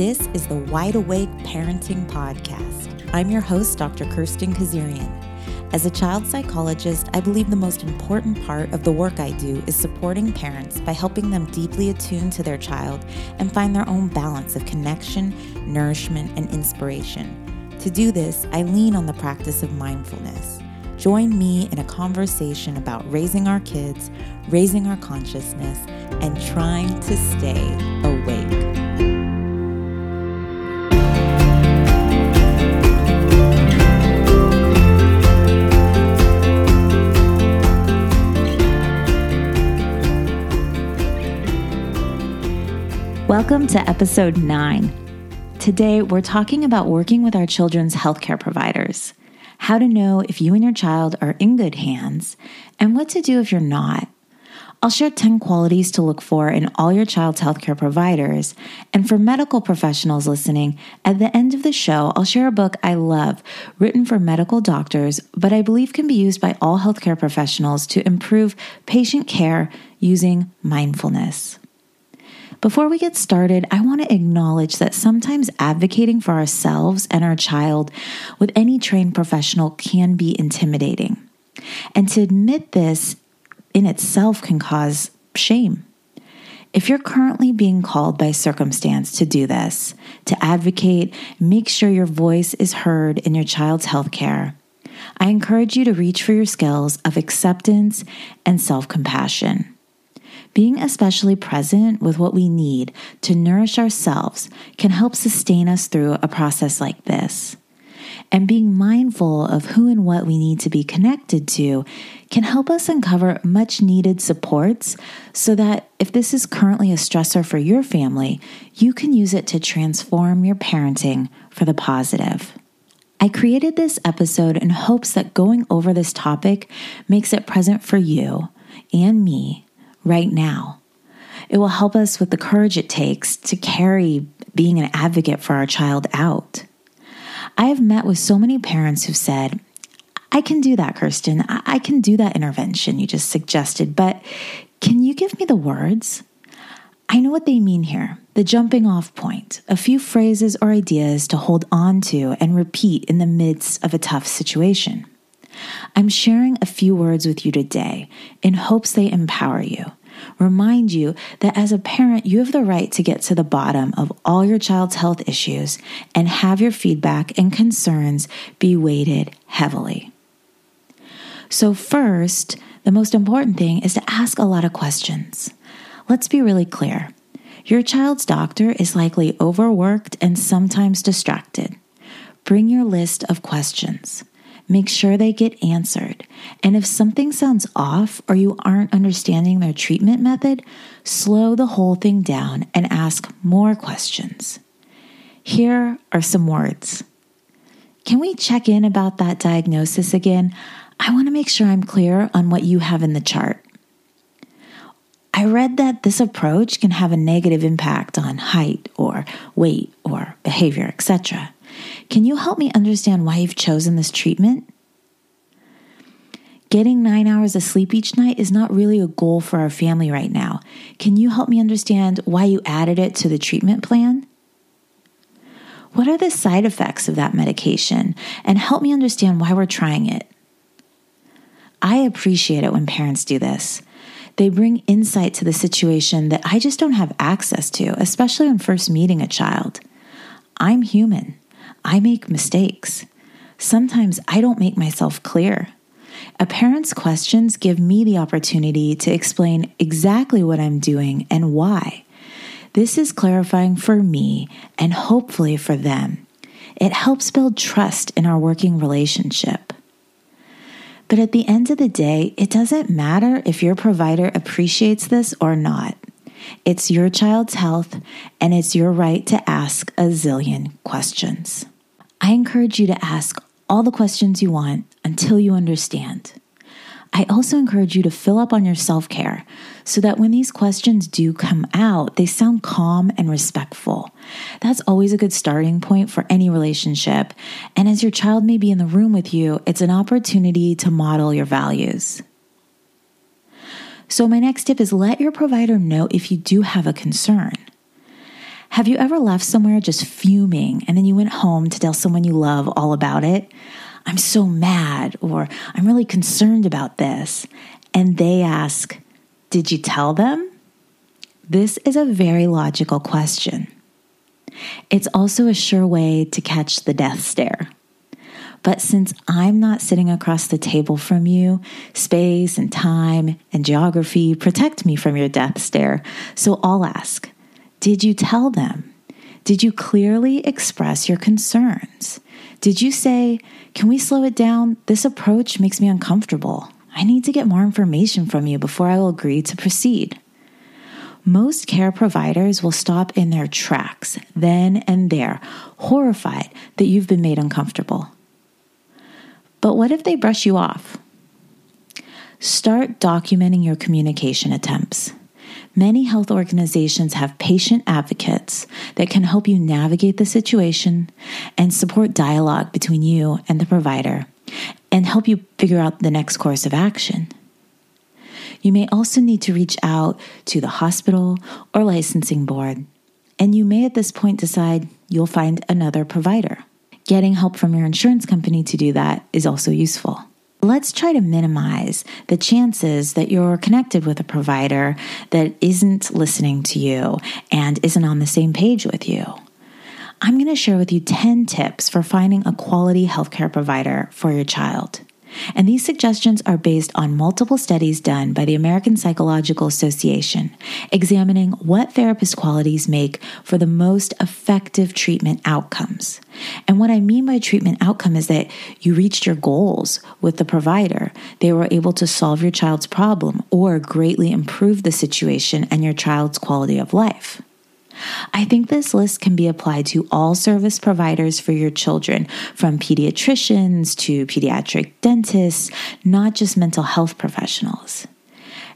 This is the Wide Awake Parenting Podcast. I'm your host, Dr. Kirsten Kazarian. As a child psychologist, I believe the most important part of the work I do is supporting parents by helping them deeply attune to their child and find their own balance of connection, nourishment, and inspiration. To do this, I lean on the practice of mindfulness. Join me in a conversation about raising our kids, raising our consciousness, and trying to stay awake. Welcome to episode 9. Today, we're talking about working with our children's healthcare providers how to know if you and your child are in good hands, and what to do if you're not. I'll share 10 qualities to look for in all your child's healthcare providers. And for medical professionals listening, at the end of the show, I'll share a book I love written for medical doctors, but I believe can be used by all healthcare professionals to improve patient care using mindfulness. Before we get started, I want to acknowledge that sometimes advocating for ourselves and our child with any trained professional can be intimidating. And to admit this in itself can cause shame. If you're currently being called by circumstance to do this, to advocate, make sure your voice is heard in your child's healthcare, I encourage you to reach for your skills of acceptance and self compassion. Being especially present with what we need to nourish ourselves can help sustain us through a process like this. And being mindful of who and what we need to be connected to can help us uncover much needed supports so that if this is currently a stressor for your family, you can use it to transform your parenting for the positive. I created this episode in hopes that going over this topic makes it present for you and me right now. It will help us with the courage it takes to carry being an advocate for our child out. I have met with so many parents who've said, I can do that, Kirsten. I can do that intervention you just suggested, but can you give me the words? I know what they mean here the jumping off point, a few phrases or ideas to hold on to and repeat in the midst of a tough situation. I'm sharing a few words with you today in hopes they empower you. Remind you that as a parent, you have the right to get to the bottom of all your child's health issues and have your feedback and concerns be weighted heavily. So, first, the most important thing is to ask a lot of questions. Let's be really clear. Your child's doctor is likely overworked and sometimes distracted. Bring your list of questions. Make sure they get answered. And if something sounds off or you aren't understanding their treatment method, slow the whole thing down and ask more questions. Here are some words. Can we check in about that diagnosis again? I want to make sure I'm clear on what you have in the chart. I read that this approach can have a negative impact on height or weight or behavior, etc. Can you help me understand why you've chosen this treatment? Getting nine hours of sleep each night is not really a goal for our family right now. Can you help me understand why you added it to the treatment plan? What are the side effects of that medication? And help me understand why we're trying it. I appreciate it when parents do this. They bring insight to the situation that I just don't have access to, especially when first meeting a child. I'm human. I make mistakes. Sometimes I don't make myself clear. A parent's questions give me the opportunity to explain exactly what I'm doing and why. This is clarifying for me and hopefully for them. It helps build trust in our working relationship. But at the end of the day, it doesn't matter if your provider appreciates this or not. It's your child's health, and it's your right to ask a zillion questions. I encourage you to ask all the questions you want until you understand. I also encourage you to fill up on your self care so that when these questions do come out, they sound calm and respectful. That's always a good starting point for any relationship. And as your child may be in the room with you, it's an opportunity to model your values. So, my next tip is let your provider know if you do have a concern. Have you ever left somewhere just fuming and then you went home to tell someone you love all about it? I'm so mad, or I'm really concerned about this. And they ask, Did you tell them? This is a very logical question. It's also a sure way to catch the death stare. But since I'm not sitting across the table from you, space and time and geography protect me from your death stare. So I'll ask Did you tell them? Did you clearly express your concerns? Did you say, Can we slow it down? This approach makes me uncomfortable. I need to get more information from you before I will agree to proceed. Most care providers will stop in their tracks then and there, horrified that you've been made uncomfortable. But what if they brush you off? Start documenting your communication attempts. Many health organizations have patient advocates that can help you navigate the situation and support dialogue between you and the provider and help you figure out the next course of action. You may also need to reach out to the hospital or licensing board, and you may at this point decide you'll find another provider. Getting help from your insurance company to do that is also useful. Let's try to minimize the chances that you're connected with a provider that isn't listening to you and isn't on the same page with you. I'm going to share with you 10 tips for finding a quality healthcare provider for your child. And these suggestions are based on multiple studies done by the American Psychological Association, examining what therapist qualities make for the most effective treatment outcomes. And what I mean by treatment outcome is that you reached your goals with the provider. They were able to solve your child's problem or greatly improve the situation and your child's quality of life. I think this list can be applied to all service providers for your children, from pediatricians to pediatric dentists, not just mental health professionals.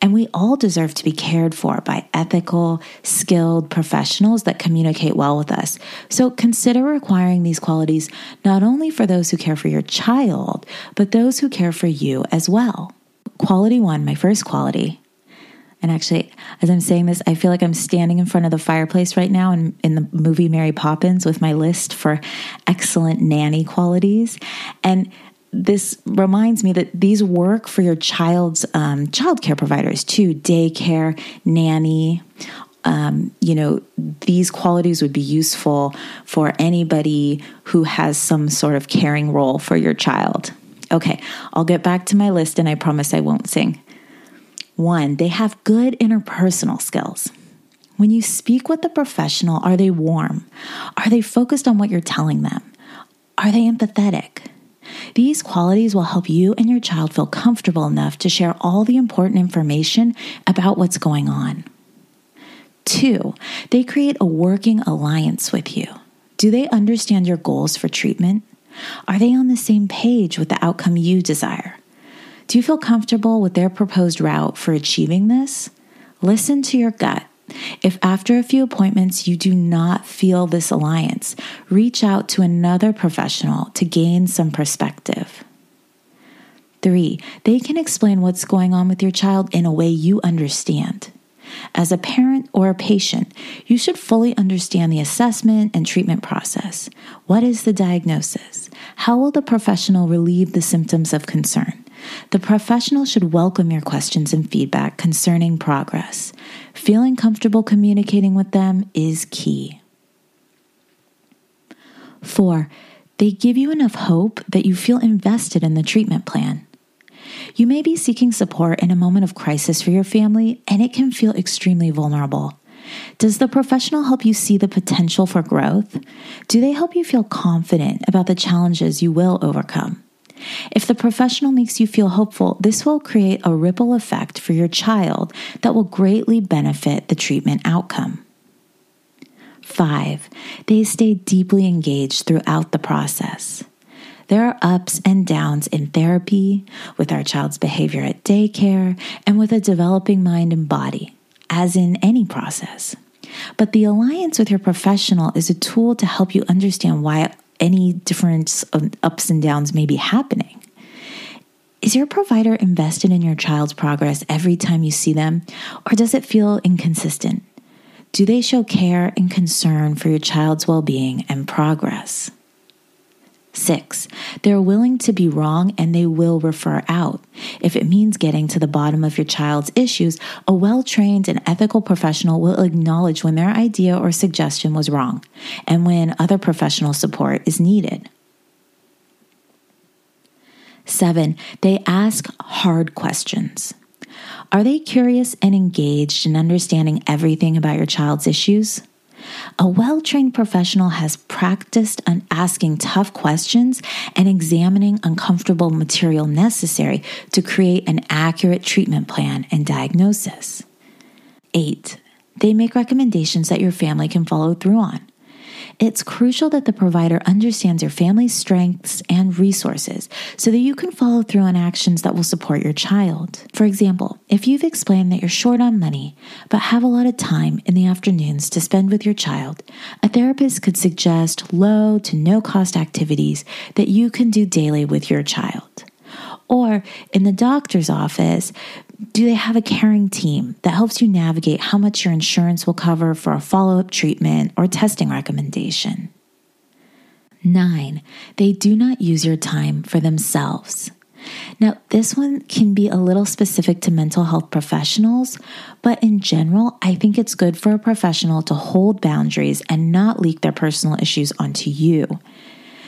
And we all deserve to be cared for by ethical, skilled professionals that communicate well with us. So consider requiring these qualities not only for those who care for your child, but those who care for you as well. Quality one, my first quality, and actually, as I'm saying this, I feel like I'm standing in front of the fireplace right now in, in the movie Mary Poppins with my list for excellent nanny qualities. And this reminds me that these work for your child's um, child care providers too daycare, nanny. Um, you know, these qualities would be useful for anybody who has some sort of caring role for your child. Okay, I'll get back to my list and I promise I won't sing. One, they have good interpersonal skills. When you speak with a professional, are they warm? Are they focused on what you're telling them? Are they empathetic? These qualities will help you and your child feel comfortable enough to share all the important information about what's going on. Two, they create a working alliance with you. Do they understand your goals for treatment? Are they on the same page with the outcome you desire? Do you feel comfortable with their proposed route for achieving this? Listen to your gut. If after a few appointments you do not feel this alliance, reach out to another professional to gain some perspective. Three, they can explain what's going on with your child in a way you understand. As a parent or a patient, you should fully understand the assessment and treatment process. What is the diagnosis? How will the professional relieve the symptoms of concern? The professional should welcome your questions and feedback concerning progress. Feeling comfortable communicating with them is key. Four, they give you enough hope that you feel invested in the treatment plan. You may be seeking support in a moment of crisis for your family, and it can feel extremely vulnerable. Does the professional help you see the potential for growth? Do they help you feel confident about the challenges you will overcome? If the professional makes you feel hopeful, this will create a ripple effect for your child that will greatly benefit the treatment outcome. Five, they stay deeply engaged throughout the process. There are ups and downs in therapy, with our child's behavior at daycare, and with a developing mind and body, as in any process. But the alliance with your professional is a tool to help you understand why any difference of ups and downs may be happening. Is your provider invested in your child's progress every time you see them, or does it feel inconsistent? Do they show care and concern for your child's well being and progress? Six, they're willing to be wrong and they will refer out. If it means getting to the bottom of your child's issues, a well trained and ethical professional will acknowledge when their idea or suggestion was wrong and when other professional support is needed. Seven, they ask hard questions. Are they curious and engaged in understanding everything about your child's issues? A well trained professional has practiced on asking tough questions and examining uncomfortable material necessary to create an accurate treatment plan and diagnosis. Eight, they make recommendations that your family can follow through on. It's crucial that the provider understands your family's strengths and resources so that you can follow through on actions that will support your child. For example, if you've explained that you're short on money but have a lot of time in the afternoons to spend with your child, a therapist could suggest low to no cost activities that you can do daily with your child. Or in the doctor's office, do they have a caring team that helps you navigate how much your insurance will cover for a follow up treatment or testing recommendation? Nine, they do not use your time for themselves. Now, this one can be a little specific to mental health professionals, but in general, I think it's good for a professional to hold boundaries and not leak their personal issues onto you.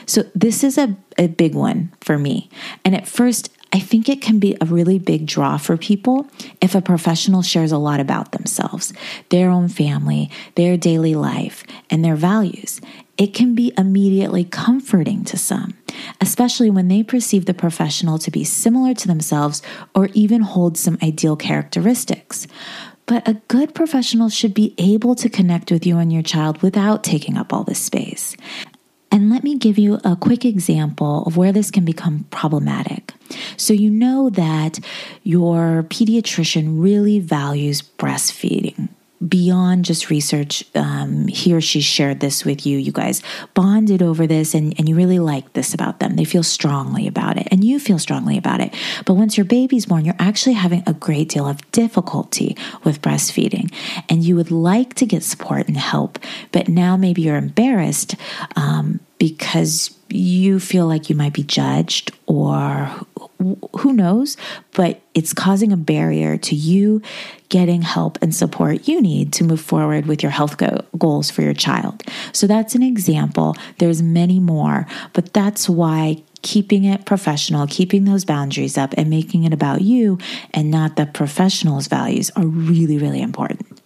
So, this is a, a big one for me. And at first, I think it can be a really big draw for people if a professional shares a lot about themselves, their own family, their daily life, and their values. It can be immediately comforting to some, especially when they perceive the professional to be similar to themselves or even hold some ideal characteristics. But a good professional should be able to connect with you and your child without taking up all this space. And let me give you a quick example of where this can become problematic. So, you know that your pediatrician really values breastfeeding beyond just research. Um, he or she shared this with you. You guys bonded over this and, and you really like this about them. They feel strongly about it and you feel strongly about it. But once your baby's born, you're actually having a great deal of difficulty with breastfeeding and you would like to get support and help. But now maybe you're embarrassed um, because you feel like you might be judged or who knows, but it's causing a barrier to you getting help and support you need to move forward with your health go- goals for your child. So that's an example. There's many more, but that's why keeping it professional, keeping those boundaries up and making it about you and not the professional's values are really really important.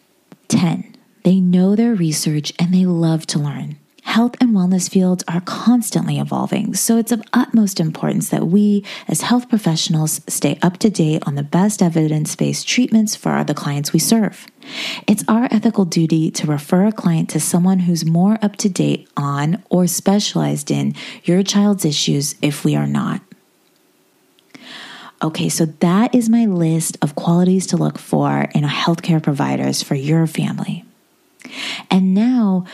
10. They know their research and they love to learn. Health and wellness fields are constantly evolving, so it's of utmost importance that we, as health professionals, stay up to date on the best evidence based treatments for the clients we serve. It's our ethical duty to refer a client to someone who's more up to date on or specialized in your child's issues if we are not. Okay, so that is my list of qualities to look for in healthcare providers for your family. And now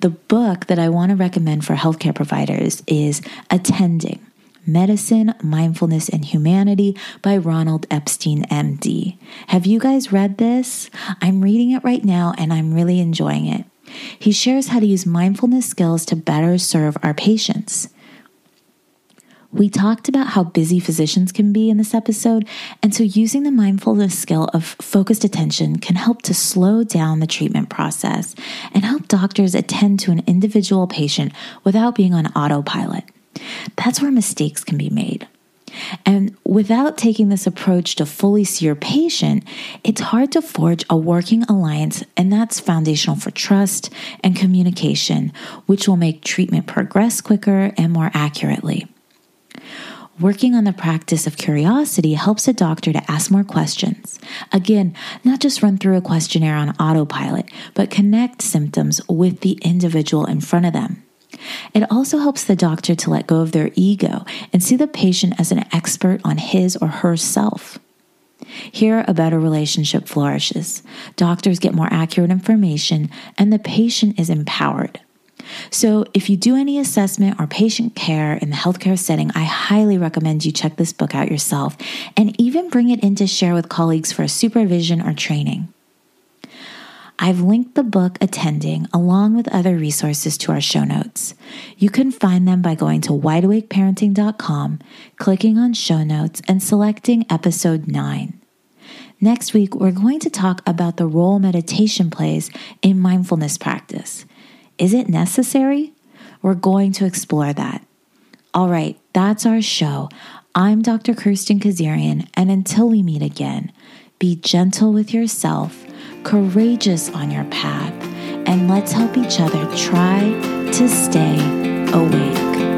the book that I want to recommend for healthcare providers is Attending Medicine, Mindfulness, and Humanity by Ronald Epstein, MD. Have you guys read this? I'm reading it right now and I'm really enjoying it. He shares how to use mindfulness skills to better serve our patients. We talked about how busy physicians can be in this episode, and so using the mindfulness skill of focused attention can help to slow down the treatment process and help doctors attend to an individual patient without being on autopilot. That's where mistakes can be made. And without taking this approach to fully see your patient, it's hard to forge a working alliance, and that's foundational for trust and communication, which will make treatment progress quicker and more accurately. Working on the practice of curiosity helps a doctor to ask more questions. Again, not just run through a questionnaire on autopilot, but connect symptoms with the individual in front of them. It also helps the doctor to let go of their ego and see the patient as an expert on his or her self. Here, a better relationship flourishes. Doctors get more accurate information, and the patient is empowered. So, if you do any assessment or patient care in the healthcare setting, I highly recommend you check this book out yourself and even bring it in to share with colleagues for supervision or training. I've linked the book Attending along with other resources to our show notes. You can find them by going to wideawakeparenting.com, clicking on show notes, and selecting episode 9. Next week, we're going to talk about the role meditation plays in mindfulness practice. Is it necessary? We're going to explore that. All right, that's our show. I'm Dr. Kirsten Kazarian, and until we meet again, be gentle with yourself, courageous on your path, and let's help each other try to stay awake.